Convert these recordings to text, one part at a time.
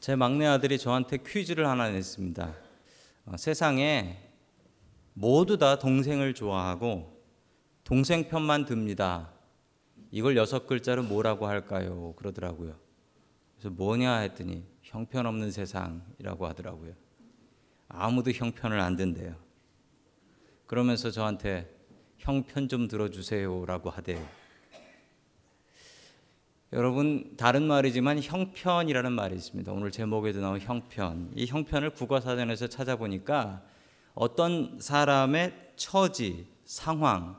제 막내 아들이 저한테 퀴즈를 하나 냈습니다. 어, 세상에 모두 다 동생을 좋아하고 동생 편만 듭니다. 이걸 여섯 글자로 뭐라고 할까요? 그러더라고요. 그래서 뭐냐 했더니 형편없는 세상이라고 하더라고요. 아무도 형편을 안 든대요. 그러면서 저한테 형편 좀 들어주세요라고 하대요. 여러분 다른 말이지만 형편이라는 말이 있습니다. 오늘 제목에도 나온 형편. 이 형편을 국어사전에서 찾아보니까 어떤 사람의 처지, 상황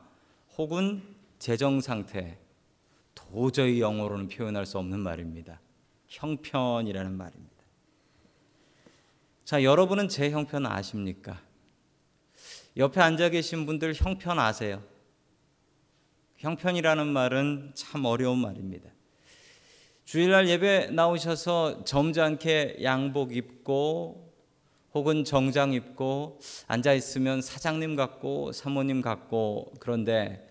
혹은 재정 상태 도저히 영어로는 표현할 수 없는 말입니다. 형편이라는 말입니다. 자, 여러분은 제 형편 아십니까? 옆에 앉아 계신 분들 형편 아세요? 형편이라는 말은 참 어려운 말입니다. 주일날 예배 나오셔서 점잖게 양복 입고 혹은 정장 입고 앉아 있으면 사장님 같고 사모님 같고 그런데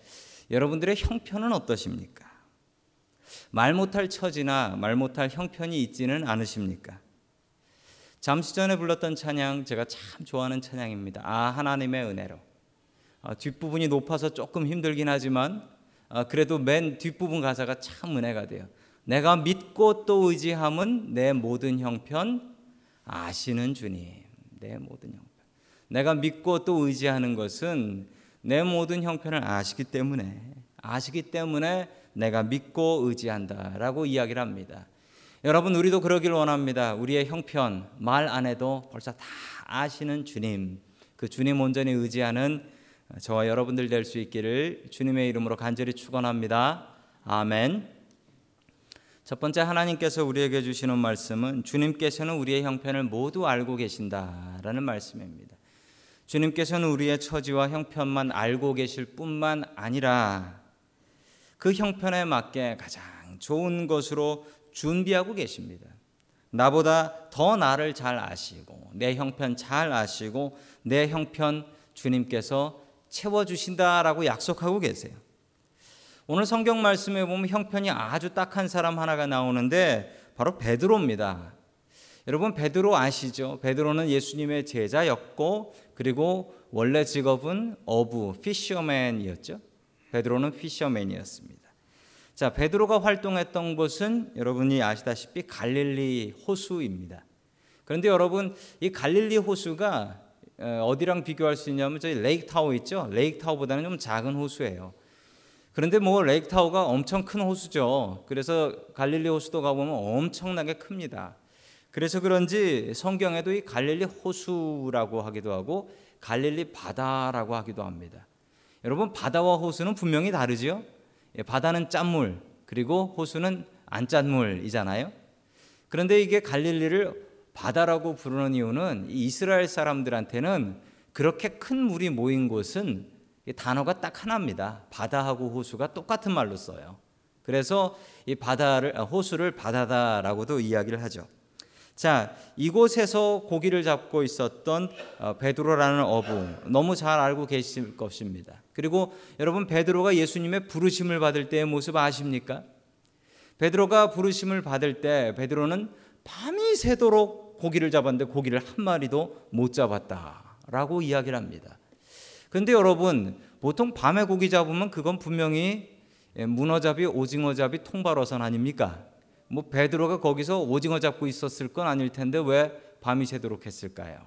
여러분들의 형편은 어떠십니까? 말 못할 처지나 말 못할 형편이 있지는 않으십니까? 잠시 전에 불렀던 찬양 제가 참 좋아하는 찬양입니다. 아 하나님의 은혜로 아, 뒷부분이 높아서 조금 힘들긴 하지만 아, 그래도 맨 뒷부분 가사가 참 은혜가 돼요. 내가 믿고 또 의지함은 내 모든 형편 아시는 주님. 내 모든 형편. 내가 믿고 또 의지하는 것은 내 모든 형편을 아시기 때문에 아시기 때문에 내가 믿고 의지한다라고 이야기를 합니다. 여러분 우리도 그러길 원합니다. 우리의 형편 말 안 해도 벌써 다 아시는 주님. 그 주님 온전히 의지하는 저와 여러분들 될 수 있기를 주님의 이름으로 간절히 축원합니다. 아멘. 첫 번째 하나님께서 우리에게 주시는 말씀은 주님께서는 우리의 형편을 모두 알고 계신다라는 말씀입니다. 주님께서는 우리의 처지와 형편만 알고 계실 뿐만 아니라 그 형편에 맞게 가장 좋은 것으로 준비하고 계십니다. 나보다 더 나를 잘 아시고 내 형편 잘 아시고 내 형편 주님께서 채워 주신다라고 약속하고 계세요. 오늘 성경 말씀에 보면 형편이 아주 딱한 사람 하나가 나오는데 바로 베드로입니다. 여러분 베드로 아시죠? 베드로는 예수님의 제자였고 그리고 원래 직업은 어부 피셔맨이었죠. 베드로는 fisherman이었습니다. 자, 베드로가 활동했던 곳은 여러분이 아시다시피 갈릴리 호수입니다. 그런데 여러분 이 갈릴리 호수가 어디랑 비교할 수 있냐면 저희 Lake Tahoe 있죠? Lake Tahoe보다는 좀 작은 호수예요. 그런데 뭐 Lake Tahoe가 엄청 큰 호수죠. 그래서 갈릴리 호수도 가보면 엄청나게 큽니다. 그래서 그런지 성경에도 이 갈릴리 호수라고 하기도 하고 갈릴리 바다라고 하기도 합니다. 여러분 바다와 호수는 분명히 다르지요. 예, 바다는 짠물 그리고 호수는 안 짠물이잖아요. 그런데 이게 갈릴리를 바다라고 부르는 이유는 이스라엘 사람들한테는 그렇게 큰 물이 모인 곳은 단어가 딱 하나입니다. 바다하고 호수가 똑같은 말로 써요. 그래서 이 바다를 아, 호수를 바다다라고도 이야기를 하죠. 자, 이곳에서 고기를 잡고 있었던 어, 베드로라는 어부 너무 잘 알고 계실 것입니다. 그리고 여러분 베드로가 예수님의 부르심을 받을 때의 모습 아십니까? 베드로가 부르심을 받을 때 베드로는 밤이 새도록 고기를 잡았는데 고기를 한 마리도 못 잡았다라고 이야기를 합니다. 근데 여러분 보통 밤에 고기 잡으면 그건 분명히 예, 문어잡이, 오징어잡이 통발어선 아닙니까? 뭐 베드로가 거기서 오징어 잡고 있었을 건 아닐 텐데 왜 밤이 새도록 했을까요?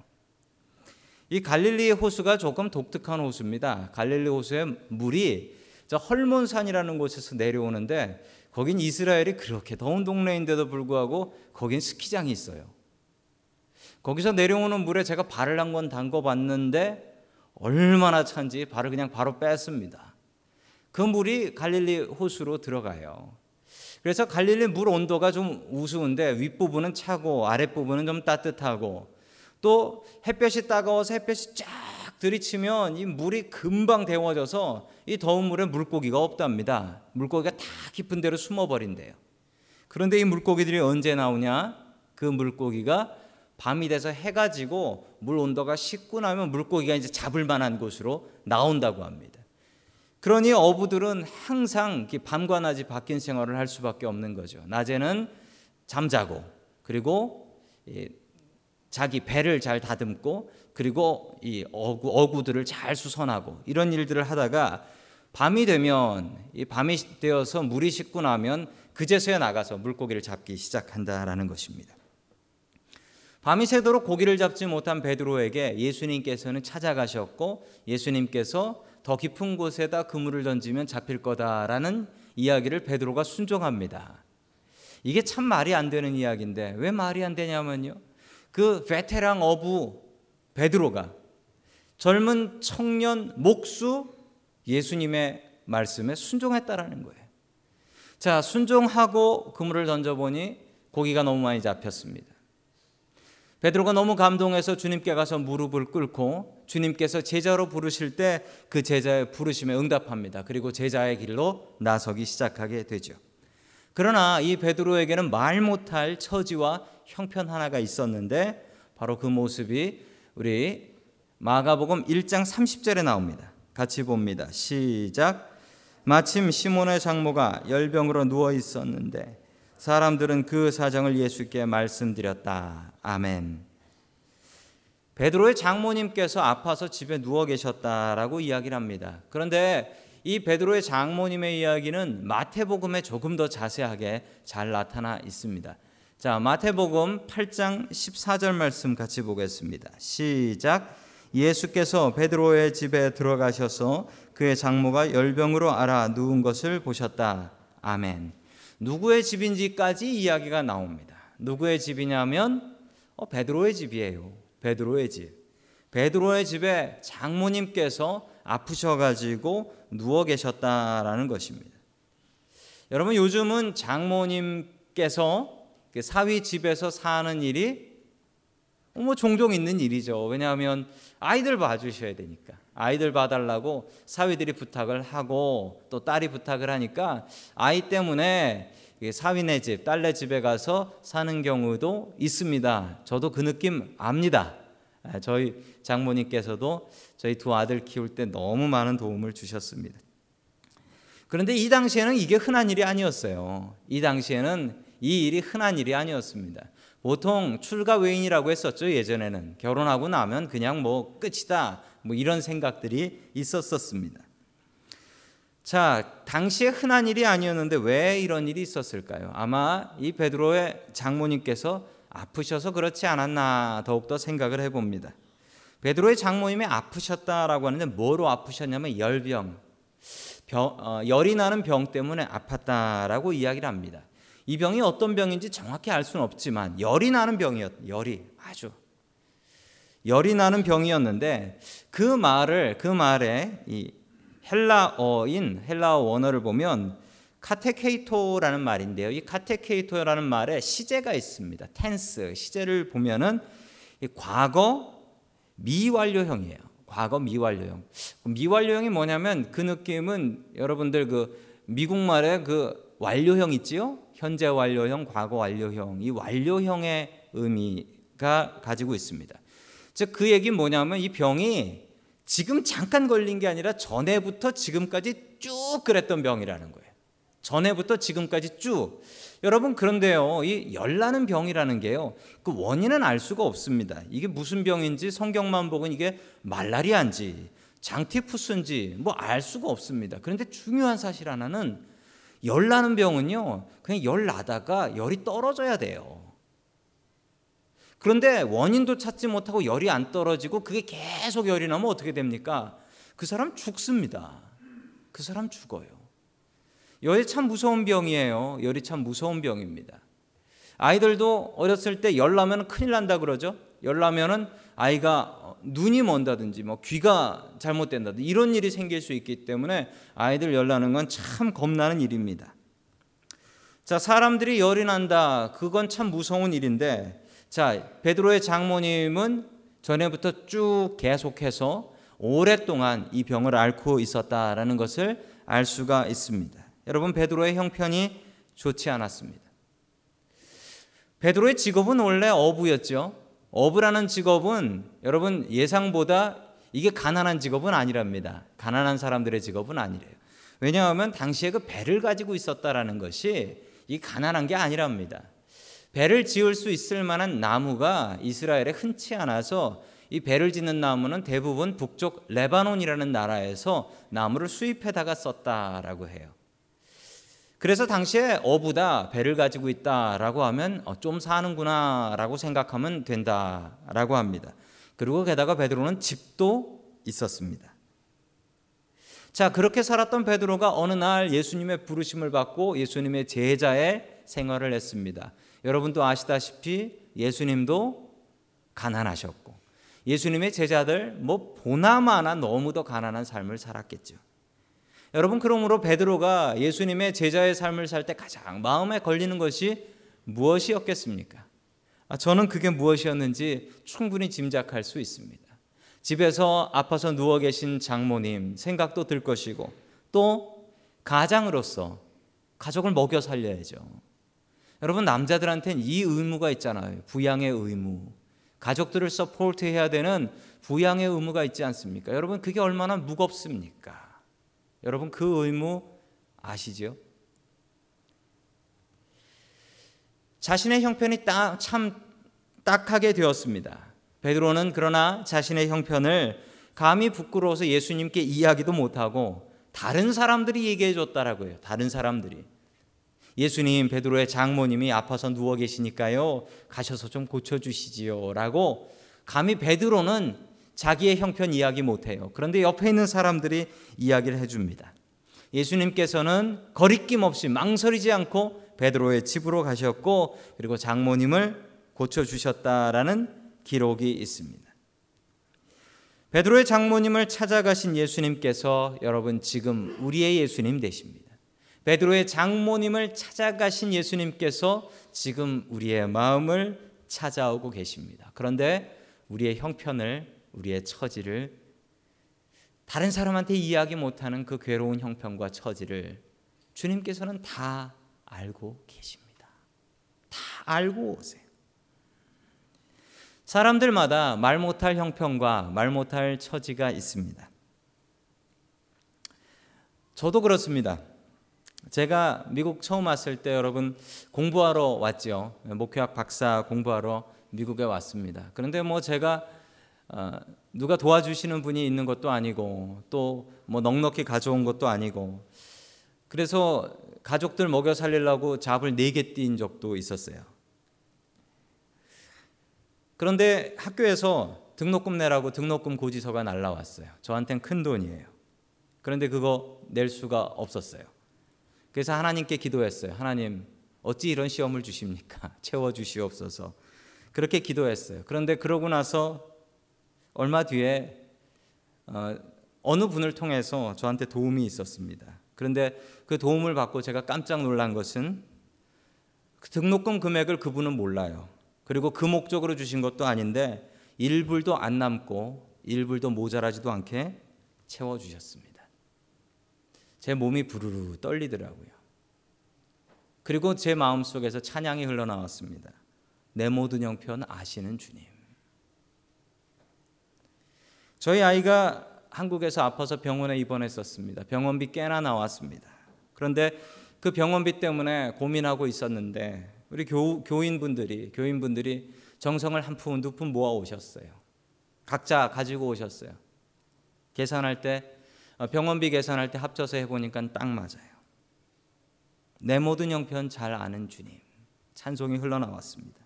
이 갈릴리 호수가 조금 독특한 호수입니다. 갈릴리 호수의 물이 저 헐몬산이라는 곳에서 내려오는데 거긴 이스라엘이 그렇게 더운 동네인데도 불구하고 거긴 스키장이 있어요. 거기서 내려오는 물에 제가 발을 한번 담궈 봤는데 얼마나 찬지 발을 그냥 바로 뺐습니다. 그 물이 갈릴리 호수로 들어가요. 그래서 갈릴리 물 온도가 좀 우스운데 윗부분은 차고 아랫부분은 좀 따뜻하고 또 햇볕이 따가워서 햇볕이 쫙 들이치면 이 물이 금방 데워져서 이 더운 물에 물고기가 없답니다. 물고기가 다 깊은 데로 숨어버린대요. 그런데 이 물고기들이 언제 나오냐? 그 물고기가 밤이 돼서 해가 지고 물 온도가 식고 나면 물고기가 이제 잡을 만한 곳으로 나온다고 합니다. 그러니 어부들은 항상 밤과 낮이 바뀐 생활을 할 수밖에 없는 거죠. 낮에는 잠자고 그리고 자기 배를 잘 다듬고 그리고 이 어구, 어구들을 잘 수선하고 이런 일들을 하다가 밤이 되면 이 밤이 되어서 물이 식고 나면 그제서야 나가서 물고기를 잡기 시작한다라는 것입니다. 밤이 새도록 고기를 잡지 못한 베드로에게 예수님께서는 찾아가셨고 예수님께서 더 깊은 곳에다 그물을 던지면 잡힐 거다라는 이야기를 베드로가 순종합니다. 이게 참 말이 안 되는 이야기인데 왜 말이 안 되냐면요. 그 베테랑 어부 베드로가 젊은 청년 목수 예수님의 말씀에 순종했다라는 거예요. 자, 순종하고 그물을 던져 보니 고기가 너무 많이 잡혔습니다. 베드로가 너무 감동해서 주님께 가서 무릎을 꿇고 주님께서 제자로 부르실 때 그 제자의 부르심에 응답합니다. 그리고 제자의 길로 나서기 시작하게 되죠. 그러나 이 베드로에게는 말 못할 처지와 형편 하나가 있었는데 바로 그 모습이 우리 마가복음 1장 30절에 나옵니다. 같이 봅니다. 시작. 마침 시몬의 장모가 열병으로 누워 있었는데 사람들은 그 사정을 예수께 말씀드렸다. 아멘. 베드로의 장모님께서 아파서 집에 누워 계셨다라고 이야기를 합니다. 그런데 이 베드로의 장모님의 이야기는 마태복음에 조금 더 자세하게 잘 나타나 있습니다. 자, 마태복음 8장 14절 말씀 같이 보겠습니다. 시작. 예수께서 베드로의 집에 들어가셔서 그의 장모가 열병으로 알아 누운 것을 보셨다. 아멘. 누구의 집인지까지 이야기가 나옵니다. 누구의 집이냐면 어, 베드로의 집이에요. 베드로의 집. 베드로의 집에 장모님께서 아프셔가지고 누워 계셨다라는 것입니다. 여러분 요즘은 장모님께서 그 사위 집에서 사는 일이 뭐 종종 있는 일이죠. 왜냐하면 아이들 봐주셔야 되니까 아이들 봐달라고 사위들이 부탁을 하고 또 딸이 부탁을 하니까 아이 때문에 사위네 집, 딸네 집에 가서 사는 경우도 있습니다. 저도 그 느낌 압니다. 아, 저희 장모님께서도 저희 두 아들 키울 때 너무 많은 도움을 주셨습니다. 그런데 이 당시에는 이게 흔한 일이 아니었어요. 이 당시에는 이 일이 흔한 일이 아니었습니다. 보통 출가 외인이라고 했었죠 예전에는 결혼하고 나면 그냥 뭐 끝이다 뭐 이런 생각들이 있었었습니다. 자 당시에 흔한 일이 아니었는데 왜 이런 일이 있었을까요? 아마 이 베드로의 장모님께서 아프셔서 그렇지 않았나 더욱더 생각을 해봅니다. 베드로의 장모님이 아프셨다라고 하는데 뭐로 아프셨냐면 열병, 병, 어, 열이 나는 병 때문에 아팠다라고 이야기를 합니다. 이 병이 어떤 병인지 정확히 알 수는 없지만 열이 나는 병이었 열이 아주 열이 나는 병이었는데 그 말을 그 말에 이 헬라어인 헬라어 원어를 보면 카테케이토라는 말인데요. 이 카테케이토라는 말에 시제가 있습니다. 텐스 시제를 보면은 과거 미완료형이에요. 과거 미완료형. 미완료형이 뭐냐면 그 느낌은 여러분들 그 미국 말에 그 완료형 있지요? 현재 완료형, 과거 완료형, 이 완료형의 의미가 가지고 있습니다. 즉 그 얘기 뭐냐면 이 병이 지금 잠깐 걸린 게 아니라 전에부터 지금까지 쭉 그랬던 병이라는 거예요. 전에부터 지금까지 쭉. 여러분 그런데요, 이 열나는 병이라는 게요, 그 원인은 알 수가 없습니다. 이게 무슨 병인지 성경만 보고 이게 말라리아인지 장티푸스인지 뭐 알 수가 없습니다. 그런데 중요한 사실 하나는 열 나는 병은요, 그냥 열 나다가 열이 떨어져야 돼요. 그런데 원인도 찾지 못하고 열이 안 떨어지고 그게 계속 열이 나면 어떻게 됩니까? 그 사람 죽습니다. 그 사람 죽어요. 열이 참 무서운 병이에요. 열이 참 무서운 병입니다. 아이들도 어렸을 때 열 나면 큰일 난다 그러죠. 열 나면은 아이가 눈이 먼다든지 뭐 귀가 잘못된다든지 이런 일이 생길 수 있기 때문에 아이들 열 나는 건 참 겁나는 일입니다. 자, 사람들이 열이 난다. 그건 참 무서운 일인데 자, 베드로의 장모님은 전에부터 쭉 계속해서 오랫동안 이 병을 앓고 있었다라는 것을 알 수가 있습니다. 여러분 베드로의 형편이 좋지 않았습니다. 베드로의 직업은 원래 어부였죠. 어부라는 직업은 여러분 예상보다 이게 가난한 직업은 아니랍니다. 가난한 사람들의 직업은 아니래요. 왜냐하면 당시에 그 배를 가지고 있었다라는 것이 이 가난한 게 아니랍니다. 배를 지을 수 있을 만한 나무가 이스라엘에 흔치 않아서 이 배를 짓는 나무는 대부분 북쪽 레바논이라는 나라에서 나무를 수입해다가 썼다라고 해요. 그래서 당시에 어부다 배를 가지고 있다라고 하면 어, 좀 사는구나라고 생각하면 된다라고 합니다. 그리고 게다가 베드로는 집도 있었습니다. 자, 그렇게 살았던 베드로가 어느 날 예수님의 부르심을 받고 예수님의 제자의 생활을 했습니다. 여러분도 아시다시피 예수님도 가난하셨고 예수님의 제자들 뭐 보나마나 너무도 가난한 삶을 살았겠죠. 여러분 그러므로 베드로가 예수님의 제자의 삶을 살 때 가장 마음에 걸리는 것이 무엇이었겠습니까? 아, 저는 그게 무엇이었는지 충분히 짐작할 수 있습니다. 집에서 아파서 누워 계신 장모님 생각도 들 것이고 또 가장으로서 가족을 먹여 살려야죠. 여러분 남자들한테는 이 의무가 있잖아요. 부양의 의무. 가족들을 서포트해야 되는 부양의 의무가 있지 않습니까? 여러분 그게 얼마나 무겁습니까? 여러분 그 의무 아시죠? 자신의 형편이 딱, 참 딱하게 되었습니다. 베드로는 그러나 자신의 형편을 감히 부끄러워서 예수님께 이야기도 못하고 다른 사람들이 얘기해 줬다라고 해요. 다른 사람들이. 예수님 베드로의 장모님이 아파서 누워 계시니까요. 가셔서 좀 고쳐 주시지요라고 감히 베드로는 자기의 형편 이야기 못 해요. 그런데 옆에 있는 사람들이 이야기를 해 줍니다. 예수님께서는 거리낌 없이 망설이지 않고 베드로의 집으로 가셨고 그리고 장모님을 고쳐 주셨다라는 기록이 있습니다. 베드로의 장모님을 찾아가신 예수님께서 여러분 지금 우리의 예수님 되십니다. 베드로의 장모님을 찾아가신 예수님께서 지금 우리의 마음을 찾아오고 계십니다. 그런데 우리의 형편을 우리의 처지를 다른 사람한테 이야기 못하는 그 괴로운 형편과 처지를 주님께서는 다 알고 계십니다. 다 알고 오세요. 사람들마다 말 못할 형편과 말 못할 처지가 있습니다. 저도 그렇습니다. 제가 미국 처음 왔을 때 여러분 공부하러 왔죠. 목회학 박사 공부하러 미국에 왔습니다. 그런데 뭐 제가 어, 누가 도와주시는 분이 있는 것도 아니고 또 뭐 넉넉히 가져온 것도 아니고 그래서 가족들 먹여 살리려고 잡을 네 개 띈 적도 있었어요. 그런데 학교에서 등록금 내라고 등록금 고지서가 날라왔어요. 저한테는 큰 돈이에요. 그런데 그거 낼 수가 없었어요. 그래서 하나님께 기도했어요. 하나님, 어찌 이런 시험을 주십니까? 채워 주시옵소서. 그렇게 기도했어요. 그런데 그러고 나서 얼마 뒤에 어, 느 분을 통해서 저한테 도움이 있었습니다. 그런데 그 도움을 받고 제가 깜짝 놀란 것은 그 등록금 금액을 그분은 몰라요. 그리고 그 목적으로 주신 것도 아닌데 일불도 안 남고 일불도 모자라지도 않게 채워 주셨습니다. 제 몸이 부르르 떨리더라고요. 그리고 제 마음 속에서 찬양이 흘러나왔습니다. 내 모든 형편 아시는 주님. 저희 아이가 한국에서 아파서 병원에 입원했었습니다. 병원비 꽤나 나왔습니다. 그런데 그 병원비 때문에 고민하고 있었는데 우리 교, 교인분들이 교인분들이 정성을 한 푼 두 푼 모아 오셨어요. 각자 가지고 오셨어요. 계산할 때 어, 병원비 계산할 때 합쳐서 해보니까 딱 맞아요. 내 모든 형편 잘 아는 주님 찬송이 흘러나왔습니다.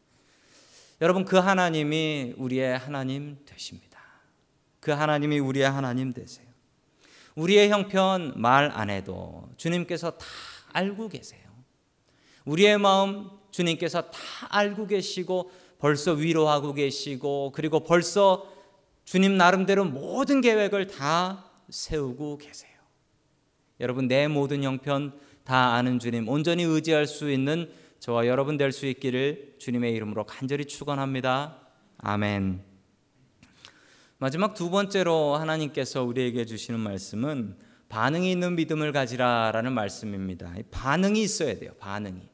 여러분 그 하나님이 우리의 하나님 되십니다. 그 하나님이 우리의 하나님 되세요. 우리의 형편 말 안 해도 주님께서 다 알고 계세요. 우리의 마음 주님께서 다 알고 계시고 벌써 위로하고 계시고 그리고 벌써 주님 나름대로 모든 계획을 다 세우고 계세요. 여러분 내 모든 형편 다 아는 주님 온전히 의지할 수 있는 저와 여러분 될 수 있기를 주님의 이름으로 간절히 축원합니다. 아멘. 마지막 두 번째로 하나님께서 우리에게 주시는 말씀은 반응이 있는 믿음을 가지라라는 말씀입니다. 반응이 있어야 돼요. 반응이.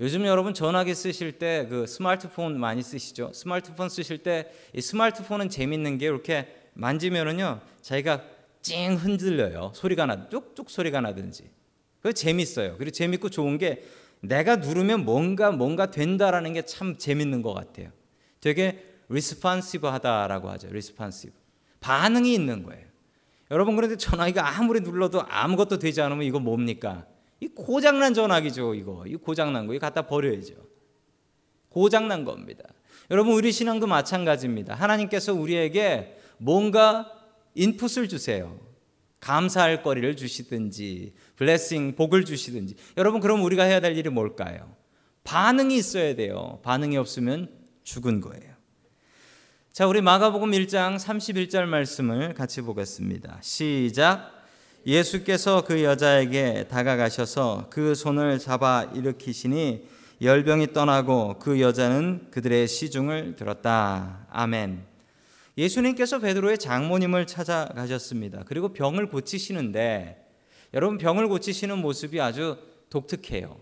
요즘 여러분 전화기 쓰실 때 그 스마트폰 많이 쓰시죠? 스마트폰 쓰실 때 이 스마트폰은 재밌는 게 이렇게 만지면은요 자기가 찡 흔들려요. 소리가 나, 뚝뚝 소리가 나든지. 그 재밌어요. 그리고 재밌고 좋은 게 내가 누르면 뭔가 뭔가 된다라는 게 참 재밌는 것 같아요. 되게 responsive하다라고 하죠. responsive. 반응이 있는 거예요. 여러분 그런데 전화기가 아무리 눌러도 아무것도 되지 않으면 이거 뭡니까? 이 고장난 전화기죠, 이거. 이 고장난 거. 이거 갖다 버려야죠. 고장난 겁니다. 여러분 우리 신앙도 마찬가지입니다. 하나님께서 우리에게 뭔가 인풋을 주세요. 감사할 거리를 주시든지 블레싱 복을 주시든지 여러분 그럼 우리가 해야 될 일이 뭘까요? 반응이 있어야 돼요. 반응이 없으면 죽은 거예요. 자, 우리 마가복음 1장 31절 말씀을 같이 보겠습니다. 시작. 예수께서 그 여자에게 다가가셔서 그 손을 잡아 일으키시니 열병이 떠나고 그 여자는 그들의 시중을 들었다. 아멘. 예수님께서 베드로의 장모님을 찾아가셨습니다. 그리고 병을 고치시는데 여러분 병을 고치시는 모습이 아주 독특해요.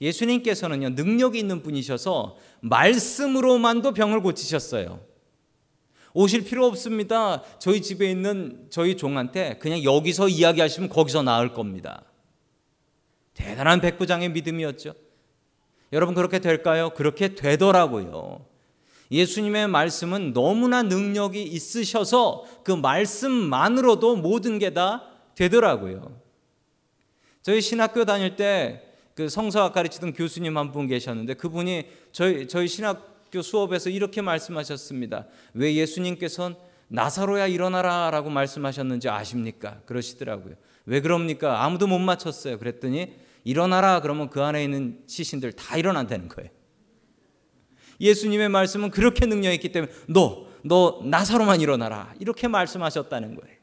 예수님께서는요 능력이 있는 분이셔서 말씀으로만도 병을 고치셨어요. 오실 필요 없습니다. 저희 집에 있는 저희 종한테 그냥 여기서 이야기하시면 거기서 나을 겁니다. 대단한 백부장의 믿음이었죠. 여러분 그렇게 될까요? 그렇게 되더라고요. 예수님의 말씀은 너무나 능력이 있으셔서 그 말씀만으로도 모든 게 다 되더라고요. 저희 신학교 다닐 때 그 성서학 가르치던 교수님 한 분 계셨는데 그분이 저희 저희 신학 학교 수업에서 이렇게 말씀하셨습니다. 왜 예수님께서는 나사로야 일어나라라고 말씀하셨는지 아십니까? 그러시더라고요. 왜 그럽니까? 아무도 못 맞췄어요. 그랬더니 일어나라 그러면 그 안에 있는 시신들 다 일어난다는 거예요. 예수님의 말씀은 그렇게 능력이 있기 때문에 너, 너 나사로만 일어나라. 이렇게 말씀하셨다는 거예요.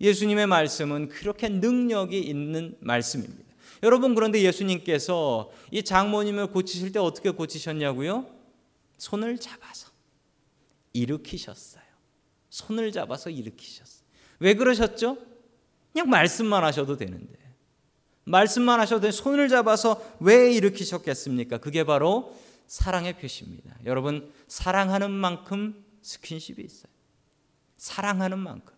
예수님의 말씀은 그렇게 능력이 있는 말씀입니다. 여러분 그런데 예수님께서 이 장모님을 고치실 때 어떻게 고치셨냐고요? 손을 잡아서 일으키셨어요. 손을 잡아서 일으키셨어요. 왜 그러셨죠? 그냥 말씀만 하셔도 되는데. 말씀만 하셔도 손을 잡아서 왜 일으키셨겠습니까? 그게 바로 사랑의 표시입니다. 여러분, 사랑하는 만큼 스킨십이 있어요. 사랑하는 만큼.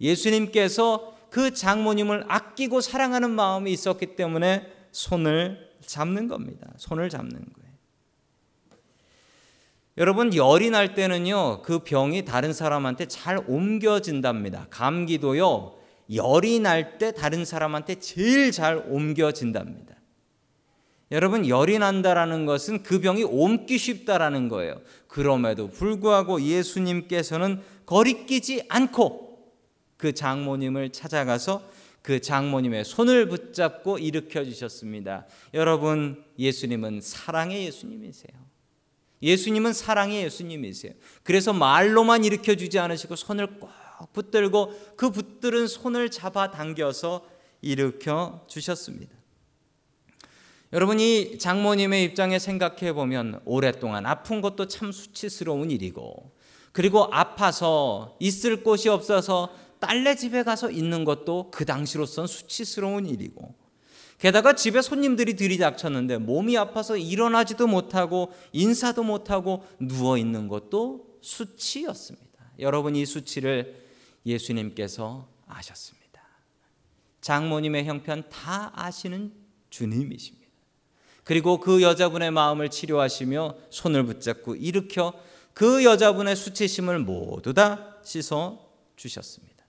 예수님께서 그 장모님을 아끼고 사랑하는 마음이 있었기 때문에 손을 잡는 겁니다. 손을 잡는 거예요. 여러분 열이 날 때는요 그 병이 다른 사람한테 잘 옮겨진답니다. 감기도요 열이 날 때 다른 사람한테 제일 잘 옮겨진답니다. 여러분 열이 난다라는 것은 그 병이 옮기 쉽다라는 거예요. 그럼에도 불구하고 예수님께서는 거리끼지 않고 그 장모님을 찾아가서 그 장모님의 손을 붙잡고 일으켜 주셨습니다. 여러분 예수님은 사랑의 예수님이세요. 예수님은 사랑의 예수님이세요. 그래서 말로만 일으켜 주지 않으시고 손을 꼭 붙들고 그 붙들은 손을 잡아 당겨서 일으켜 주셨습니다. 여러분 이 장모님의 입장에 생각해 보면 오랫동안 아픈 것도 참 수치스러운 일이고 그리고 아파서 있을 곳이 없어서 딸네 집에 가서 있는 것도 그 당시로선 수치스러운 일이고 게다가 집에 손님들이 들이닥쳤는데 몸이 아파서 일어나지도 못하고 인사도 못하고 누워 있는 것도 수치였습니다. 여러분 이 수치를 예수님께서 아셨습니다. 장모님의 형편 다 아시는 주님이십니다. 그리고 그 여자분의 마음을 치료하시며 손을 붙잡고 일으켜 그 여자분의 수치심을 모두 다 씻어 주셨습니다.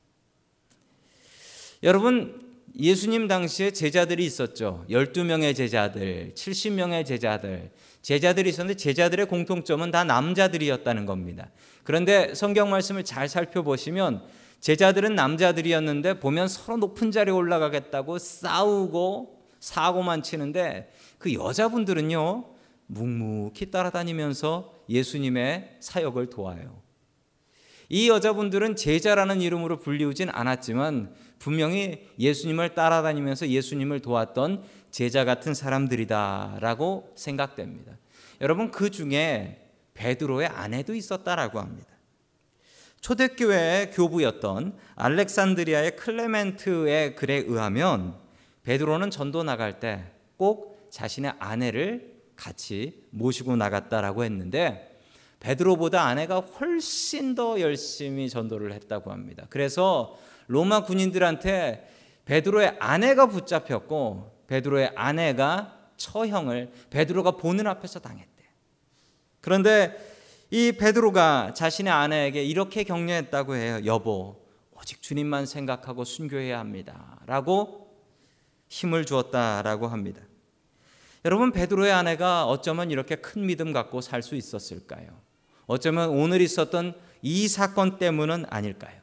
여러분 예수님 당시에 제자들이 있었죠. 12명의 제자들, 70명의 제자들. 제자들이 있었는데 제자들의 공통점은 다 남자들이었다는 겁니다. 그런데 성경 말씀을 잘 살펴보시면 제자들은 남자들이었는데 보면 서로 높은 자리에 올라가겠다고 싸우고 사고만 치는데 그 여자분들은요 묵묵히 따라다니면서 예수님의 사역을 도와요. 이 여자분들은 제자라는 이름으로 불리우진 않았지만 분명히 예수님을 따라다니면서 예수님을 도왔던 제자 같은 사람들이다라고 생각됩니다. 여러분 그 중에 베드로의 아내도 있었다라고 합니다. 초대교회 교부였던 알렉산드리아의 클레멘트의 글에 의하면 베드로는 전도 나갈 때 꼭 자신의 아내를 같이 모시고 나갔다라고 했는데 베드로보다 아내가 훨씬 더 열심히 전도를 했다고 합니다. 그래서 로마 군인들한테 베드로의 아내가 붙잡혔고 베드로의 아내가 처형을 베드로가 보는 앞에서 당했대. 그런데 이 베드로가 자신의 아내에게 이렇게 격려했다고 해요. 여보, 오직 주님만 생각하고 순교해야 합니다.라고 힘을 주었다라고 합니다. 여러분 베드로의 아내가 어쩌면 이렇게 큰 믿음 갖고 살 수 있었을까요? 어쩌면 오늘 있었던 이 사건 때문은 아닐까요?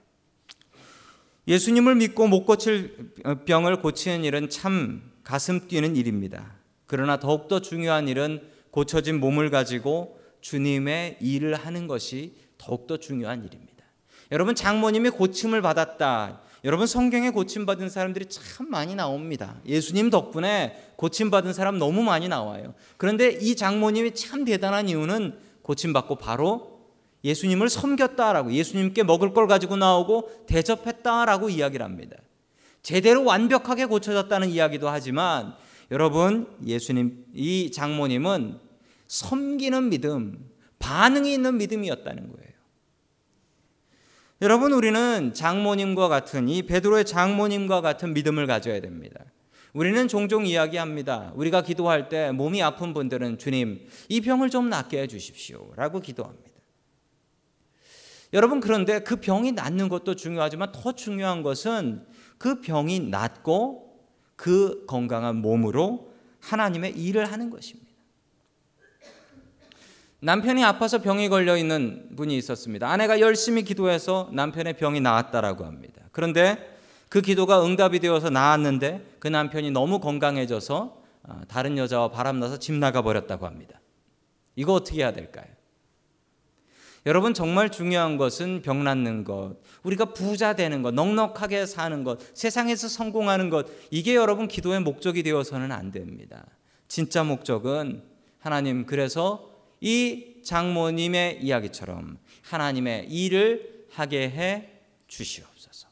예수님을 믿고 못 고칠 병을 고치는 일은 참 가슴 뛰는 일입니다. 그러나 더욱더 중요한 일은 고쳐진 몸을 가지고 주님의 일을 하는 것이 더욱더 중요한 일입니다. 여러분 장모님이 고침을 받았다. 여러분 성경에 고침 받은 사람들이 참 많이 나옵니다. 예수님 덕분에 고침 받은 사람 너무 많이 나와요. 그런데 이 장모님이 참 대단한 이유는 고침 받고 바로 예수님을 섬겼다라고 예수님께 먹을 걸 가지고 나오고 대접했다라고 이야기를 합니다. 제대로 완벽하게 고쳐졌다는 이야기도 하지만 여러분 예수님 이 장모님은 섬기는 믿음, 반응이 있는 믿음이었다는 거예요. 여러분 우리는 장모님과 같은 이 베드로의 장모님과 같은 믿음을 가져야 됩니다. 우리는 종종 이야기합니다. 우리가 기도할 때 몸이 아픈 분들은 주님 이 병을 좀 낫게 해 주십시오 라고 기도합니다. 여러분 그런데 그 병이 낫는 것도 중요하지만 더 중요한 것은 그 병이 낫고 그 건강한 몸으로 하나님의 일을 하는 것입니다. 남편이 아파서 병이 걸려 있는 분이 있었습니다. 아내가 열심히 기도해서 남편의 병이 나았다라고 합니다. 그런데 그 기도가 응답이 되어서 나았는데 그 남편이 너무 건강해져서 아, 다른 여자와 바람나서 집 나가 버렸다고 합니다. 이거 어떻게 해야 될까요? 여러분 정말 중요한 것은 병 낫는 것, 우리가 부자 되는 것, 넉넉하게 사는 것, 세상에서 성공하는 것, 이게 여러분 기도의 목적이 되어서는 안 됩니다. 진짜 목적은 하나님 그래서 이 장모님의 이야기처럼 하나님의 일을 하게 해 주시옵소서.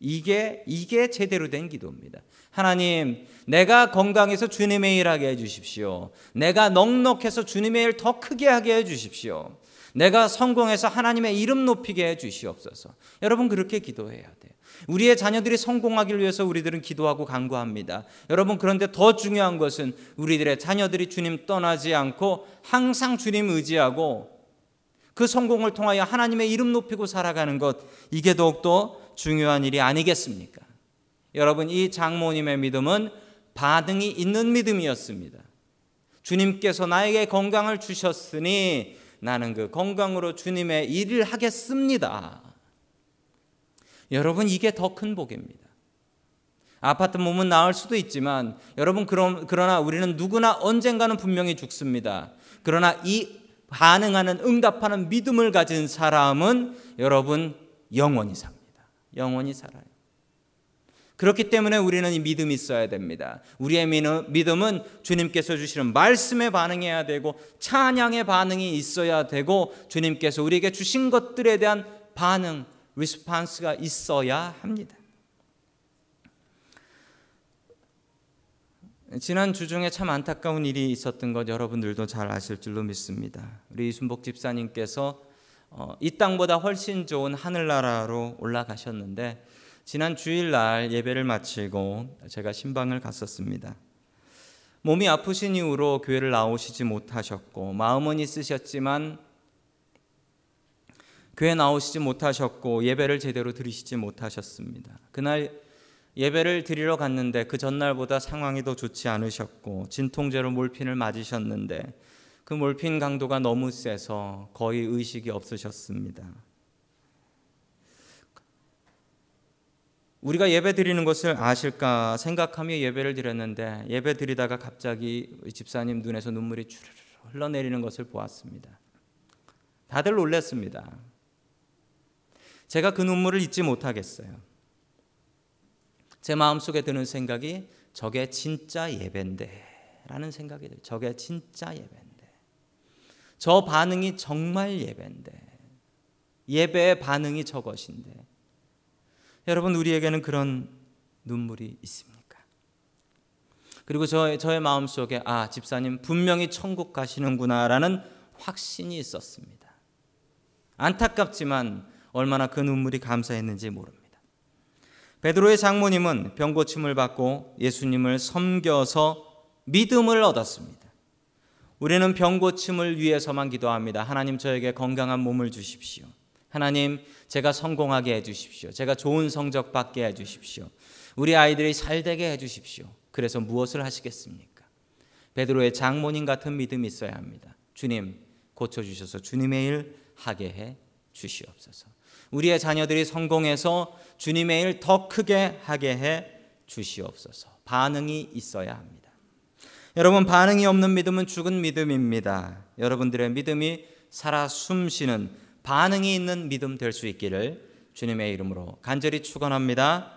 이게 이게 제대로 된 기도입니다. 하나님, 내가 건강해서 주님의 일 하게 해 주십시오. 내가 넉넉해서 주님의 일 더 크게 하게 해 주십시오. 내가 성공해서 하나님의 이름 높이게 해 주시옵소서. 여러분 그렇게 기도해야 돼요. 우리의 자녀들이 성공하기 위해서 우리들은 기도하고 간구합니다. 여러분 그런데 더 중요한 것은 우리들의 자녀들이 주님 떠나지 않고 항상 주님 의지하고 그 성공을 통하여 하나님의 이름 높이고 살아가는 것 이게 더욱더 중요한 일이 아니겠습니까? 여러분 이 장모님의 믿음은 반응이 있는 믿음이었습니다. 주님께서 나에게 건강을 주셨으니 나는 그 건강으로 주님의 일을 하겠습니다. 여러분 이게 더 큰 복입니다. 아파트 몸은 나을 수도 있지만 여러분 그럼 그러나 우리는 누구나 언젠가는 분명히 죽습니다. 그러나 이 반응하는 응답하는 믿음을 가진 사람은 여러분 영원히 삽니다. 영원히 살아요. 그렇기 때문에 우리는 이 믿음이 있어야 됩니다. 우리의 믿음은 주님께서 주시는 말씀에 반응해야 되고 찬양의 반응이 있어야 되고 주님께서 우리에게 주신 것들에 대한 반응, 리스판스가 있어야 합니다. 지난 주 중에 참 안타까운 일이 있었던 것 여러분들도 잘 아실 줄로 믿습니다. 우리 이순복 집사님께서 어, 이 땅보다 훨씬 좋은 하늘나라로 올라가셨는데 지난 주일날 예배를 마치고 제가 신방을 갔었습니다. 몸이 아프신 이후로 교회를 나오시지 못하셨고 마음은 있으셨지만 교회 나오시지 못하셨고 예배를 제대로 드리시지 못하셨습니다. 그날 예배를 드리러 갔는데 그 전날보다 상황이 더 좋지 않으셨고 진통제로 몰핀을 맞으셨는데 그 몰핀 강도가 너무 세서 거의 의식이 없으셨습니다. 우리가 예배 드리는 것을 아실까 생각하며 예배를 드렸는데 예배 드리다가 갑자기 집사님 눈에서 눈물이 주르르 흘러내리는 것을 보았습니다. 다들 놀랐습니다. 제가 그 눈물을 잊지 못하겠어요. 제 마음속에 드는 생각이 저게 진짜 예배인데 라는 생각이 들어요. 저게 진짜 예배인데. 저 반응이 정말 예배인데. 예배의 반응이 저것인데. 여러분 우리에게는 그런 눈물이 있습니까? 그리고 저, 저의 마음속에 아 집사님 분명히 천국 가시는구나라는 확신이 있었습니다. 안타깝지만 얼마나 그 눈물이 감사했는지 모릅니다. 베드로의 장모님은 병고침을 받고 예수님을 섬겨서 믿음을 얻었습니다. 우리는 병 고침을 위해서만 기도합니다. 하나님 저에게 건강한 몸을 주십시오. 하나님 제가 성공하게 해 주십시오. 제가 좋은 성적 받게 해 주십시오. 우리 아이들이 잘 되게 해 주십시오. 그래서 무엇을 하시겠습니까? 베드로의 장모님 같은 믿음이 있어야 합니다. 주님 고쳐 주셔서 주님의 일 하게 해 주시옵소서. 우리의 자녀들이 성공해서 주님의 일 더 크게 하게 해 주시옵소서. 반응이 있어야 합니다. 여러분 반응이 없는 믿음은 죽은 믿음입니다. 여러분들의 믿음이 살아 숨쉬는 반응이 있는 믿음 될 수 있기를 주님의 이름으로 간절히 축원합니다.